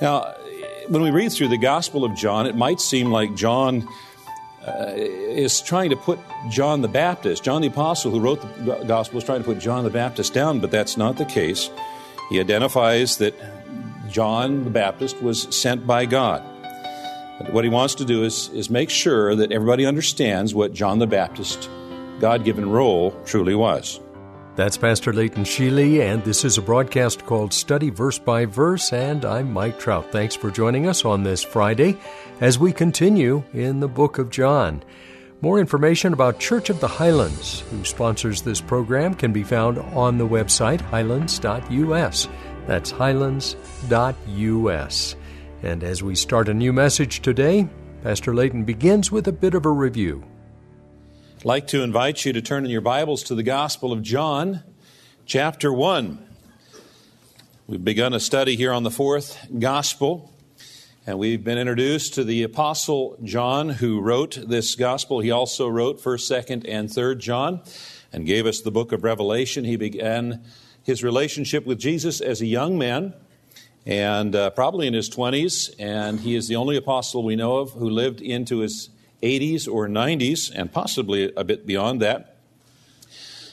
Now, when we read through the Gospel of John, it might seem like John uh, is trying to put John the Baptist, John the Apostle who wrote the Gospel, is trying to put John the Baptist down, but that's not the case. He identifies that John the Baptist was sent by God. But what he wants to do is, is make sure that everybody understands what John the Baptist God given role truly was. That's Pastor Leighton Sheely, and this is a broadcast called Study Verse by Verse, and I'm Mike Trout. Thanks for joining us on this Friday as we continue in the book of John. More information about Church of the Highlands, who sponsors this program, can be found on the website highlands.us. That's highlands.us. And as we start a new message today, Pastor Leighton begins with a bit of a review. I'd like to invite you to turn in your Bibles to the Gospel of John, chapter 1. We've begun a study here on the fourth Gospel, and we've been introduced to the Apostle John who wrote this Gospel. He also wrote 1st, 2nd, and 3rd John and gave us the book of Revelation. He began his relationship with Jesus as a young man and uh, probably in his 20s, and he is the only apostle we know of who lived into his 80s or 90s, and possibly a bit beyond that.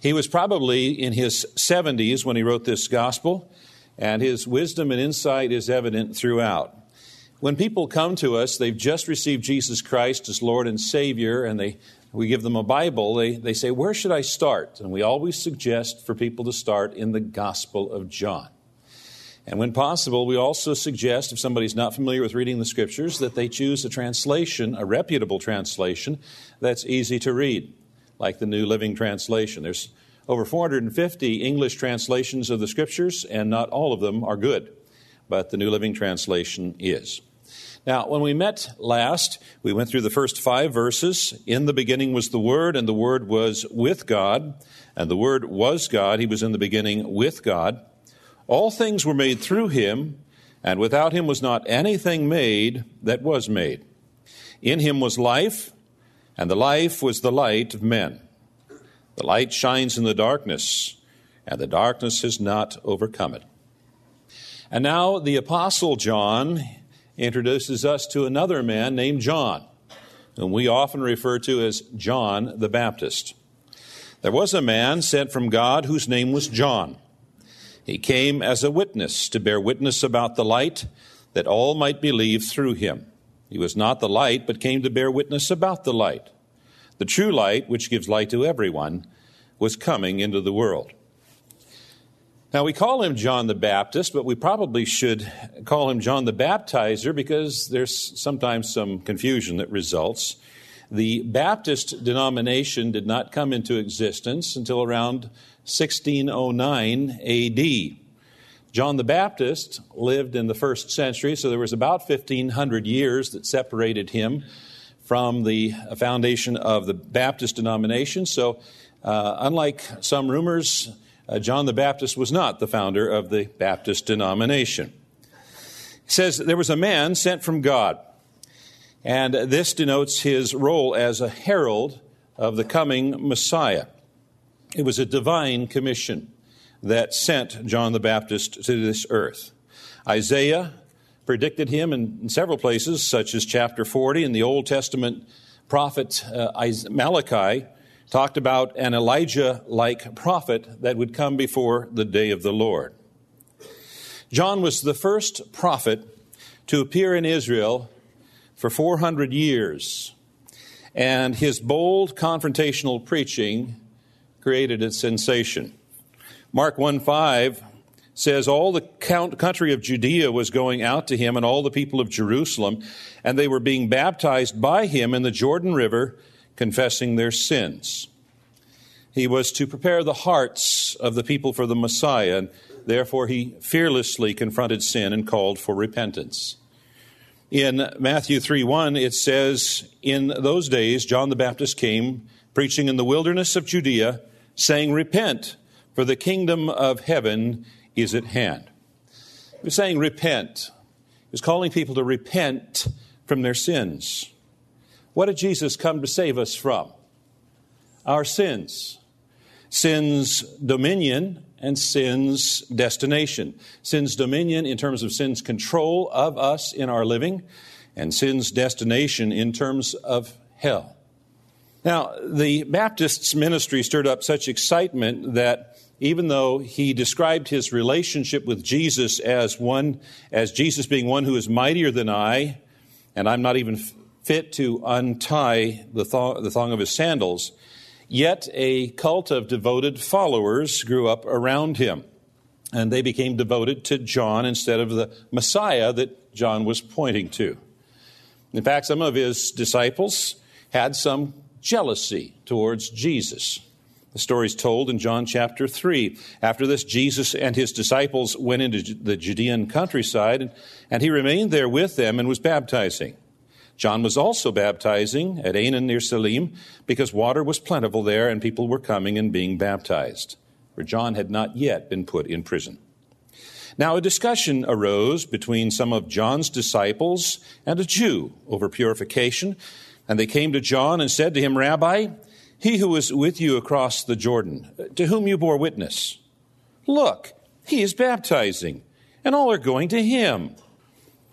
He was probably in his 70s when he wrote this gospel, and his wisdom and insight is evident throughout. When people come to us, they've just received Jesus Christ as Lord and Savior, and they, we give them a Bible, they, they say, Where should I start? And we always suggest for people to start in the Gospel of John. And when possible, we also suggest, if somebody's not familiar with reading the scriptures, that they choose a translation, a reputable translation, that's easy to read, like the New Living Translation. There's over 450 English translations of the scriptures, and not all of them are good, but the New Living Translation is. Now, when we met last, we went through the first five verses. In the beginning was the Word, and the Word was with God, and the Word was God. He was in the beginning with God. All things were made through him, and without him was not anything made that was made. In him was life, and the life was the light of men. The light shines in the darkness, and the darkness has not overcome it. And now the Apostle John introduces us to another man named John, whom we often refer to as John the Baptist. There was a man sent from God whose name was John. He came as a witness to bear witness about the light that all might believe through him. He was not the light, but came to bear witness about the light. The true light, which gives light to everyone, was coming into the world. Now, we call him John the Baptist, but we probably should call him John the Baptizer because there's sometimes some confusion that results. The Baptist denomination did not come into existence until around 1609 AD. John the Baptist lived in the first century, so there was about 1,500 years that separated him from the foundation of the Baptist denomination. So, uh, unlike some rumors, uh, John the Baptist was not the founder of the Baptist denomination. It says there was a man sent from God, and this denotes his role as a herald of the coming Messiah. It was a divine commission that sent John the Baptist to this earth. Isaiah predicted him in, several places, such as chapter 40 in the Old Testament prophet uh, Malachi talked about an Elijah like prophet that would come before the day of the Lord. John was the first prophet to appear in Israel for 400 years, and his bold confrontational preaching created a sensation. Mark 1 5 says, All the country of Judea was going out to him, and all the people of Jerusalem, and they were being baptized by him in the Jordan River, confessing their sins. He was to prepare the hearts of the people for the Messiah. And Therefore, he fearlessly confronted sin and called for repentance. In Matthew 3 1, it says, In those days, John the Baptist came preaching in the wilderness of Judea, saying, Repent, for the kingdom of heaven is at hand. He was saying, Repent. He was calling people to repent from their sins. What did Jesus come to save us from? Our sins. Sin's dominion and sin's destination. Sin's dominion in terms of sin's control of us in our living, and sin's destination in terms of hell. Now, the Baptist's ministry stirred up such excitement that even though he described his relationship with Jesus as one, as Jesus being one who is mightier than I, and I'm not even fit to untie the, thong, the thong of his sandals, yet a cult of devoted followers grew up around him. And they became devoted to John instead of the Messiah that John was pointing to. In fact, some of his disciples had some jealousy towards Jesus. The story is told in John chapter 3. After this, Jesus and his disciples went into the Judean countryside, and he remained there with them and was baptizing. John was also baptizing at Aenon near Salim because water was plentiful there and people were coming and being baptized, for John had not yet been put in prison. Now, a discussion arose between some of John's disciples and a Jew over purification and they came to John and said to him, Rabbi, he who was with you across the Jordan, to whom you bore witness, look, he is baptizing, and all are going to him.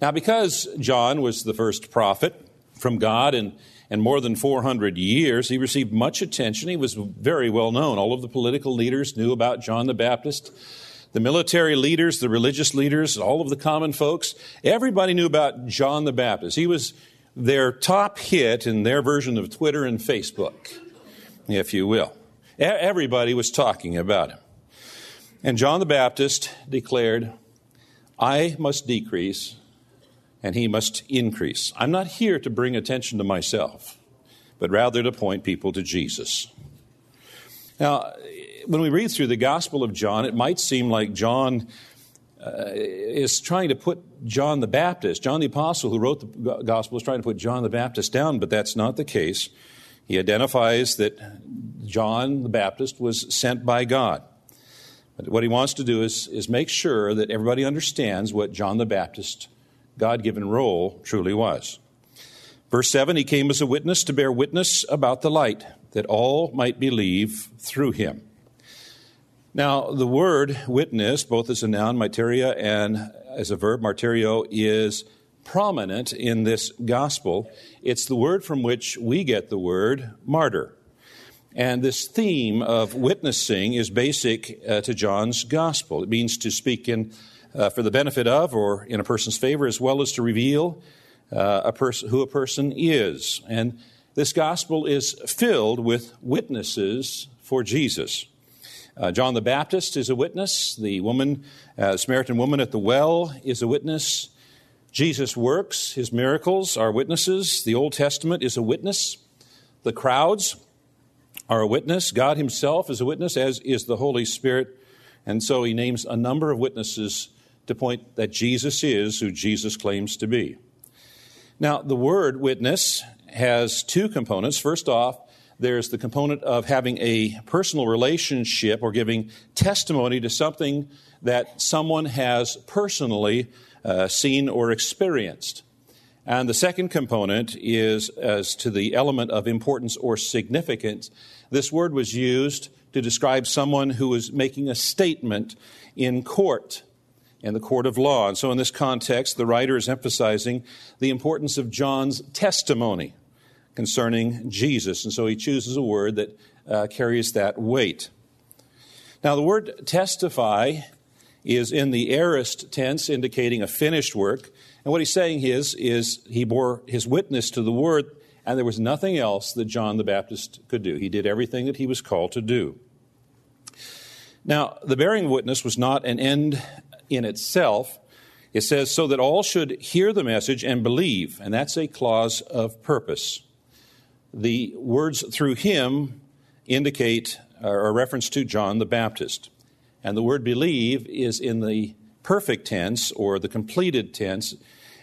Now, because John was the first prophet from God and, and more than 400 years, he received much attention. He was very well known. All of the political leaders knew about John the Baptist the military leaders, the religious leaders, all of the common folks, everybody knew about John the Baptist. He was their top hit in their version of Twitter and Facebook, if you will. Everybody was talking about him. And John the Baptist declared, I must decrease and he must increase. I'm not here to bring attention to myself, but rather to point people to Jesus. Now, when we read through the Gospel of John, it might seem like John uh, is trying to put John the Baptist, John the Apostle who wrote the Gospel, is trying to put John the Baptist down, but that's not the case. He identifies that John the Baptist was sent by God. But what he wants to do is, is make sure that everybody understands what John the Baptist, God given role, truly was. Verse 7 He came as a witness to bear witness about the light, that all might believe through him. Now, the word witness, both as a noun, martyria, and as a verb, martyrio, is prominent in this gospel. It's the word from which we get the word martyr. And this theme of witnessing is basic uh, to John's gospel. It means to speak in, uh, for the benefit of or in a person's favor, as well as to reveal uh, a pers- who a person is. And this gospel is filled with witnesses for Jesus. Uh, John the Baptist is a witness. The woman, uh, Samaritan woman at the well, is a witness. Jesus' works, his miracles, are witnesses. The Old Testament is a witness. The crowds are a witness. God himself is a witness, as is the Holy Spirit. And so he names a number of witnesses to point that Jesus is who Jesus claims to be. Now, the word witness has two components. First off, there's the component of having a personal relationship or giving testimony to something that someone has personally uh, seen or experienced. And the second component is as to the element of importance or significance. This word was used to describe someone who was making a statement in court, in the court of law. And so, in this context, the writer is emphasizing the importance of John's testimony concerning Jesus. And so he chooses a word that uh, carries that weight. Now, the word testify is in the aorist tense, indicating a finished work. And what he's saying is, is he bore his witness to the word, and there was nothing else that John the Baptist could do. He did everything that he was called to do. Now, the bearing witness was not an end in itself. It says, so that all should hear the message and believe, and that's a clause of purpose. The words through him indicate a reference to John the Baptist. And the word believe is in the perfect tense or the completed tense.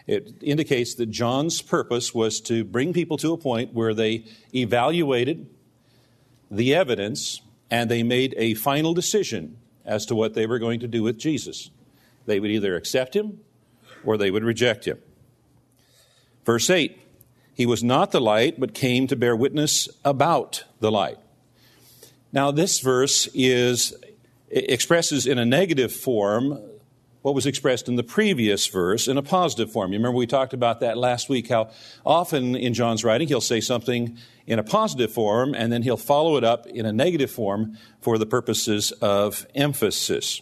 It indicates that John's purpose was to bring people to a point where they evaluated the evidence and they made a final decision as to what they were going to do with Jesus. They would either accept him or they would reject him. Verse 8 He was not the light, but came to bear witness about the light. Now, this verse is expresses in a negative form what was expressed in the previous verse in a positive form. You remember we talked about that last week, how often in John's writing he'll say something in a positive form and then he'll follow it up in a negative form for the purposes of emphasis.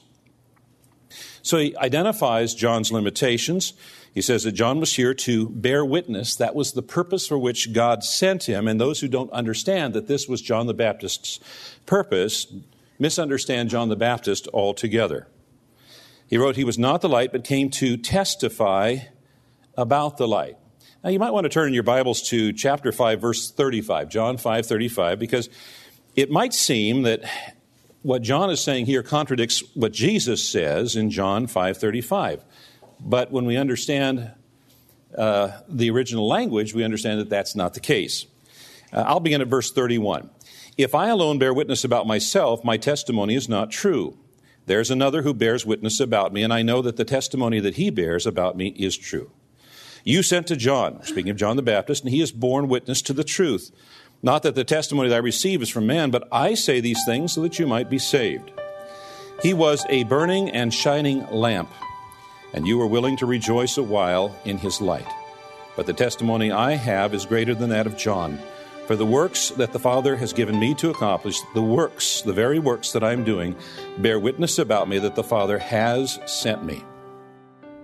So he identifies John's limitations. He says that John was here to bear witness. That was the purpose for which God sent him. And those who don't understand that this was John the Baptist's purpose misunderstand John the Baptist altogether. He wrote, He was not the light, but came to testify about the light. Now, you might want to turn in your Bibles to chapter 5, verse 35, John 5, 35, because it might seem that what John is saying here contradicts what Jesus says in John 5:35. But when we understand uh, the original language, we understand that that's not the case. Uh, I'll begin at verse 31. If I alone bear witness about myself, my testimony is not true. There's another who bears witness about me, and I know that the testimony that he bears about me is true. You sent to John, speaking of John the Baptist, and he has borne witness to the truth. Not that the testimony that I receive is from man, but I say these things so that you might be saved. He was a burning and shining lamp, and you were willing to rejoice a while in his light. But the testimony I have is greater than that of John. For the works that the Father has given me to accomplish, the works, the very works that I am doing, bear witness about me that the Father has sent me.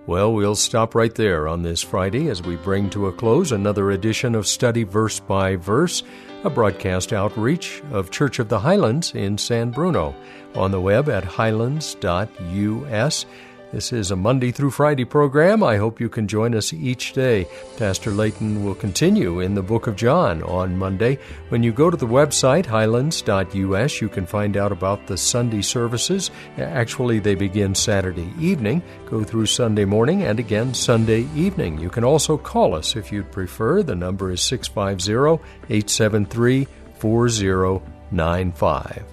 Well, we'll stop right there on this Friday as we bring to a close another edition of Study Verse by Verse, a broadcast outreach of Church of the Highlands in San Bruno, on the web at highlands.us. This is a Monday through Friday program. I hope you can join us each day. Pastor Layton will continue in the book of John on Monday. When you go to the website, highlands.us, you can find out about the Sunday services. Actually, they begin Saturday evening, go through Sunday morning, and again Sunday evening. You can also call us if you'd prefer. The number is 650 873 4095.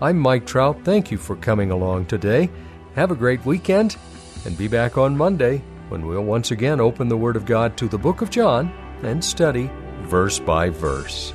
I'm Mike Trout. Thank you for coming along today. Have a great weekend and be back on Monday when we'll once again open the Word of God to the book of John and study verse by verse.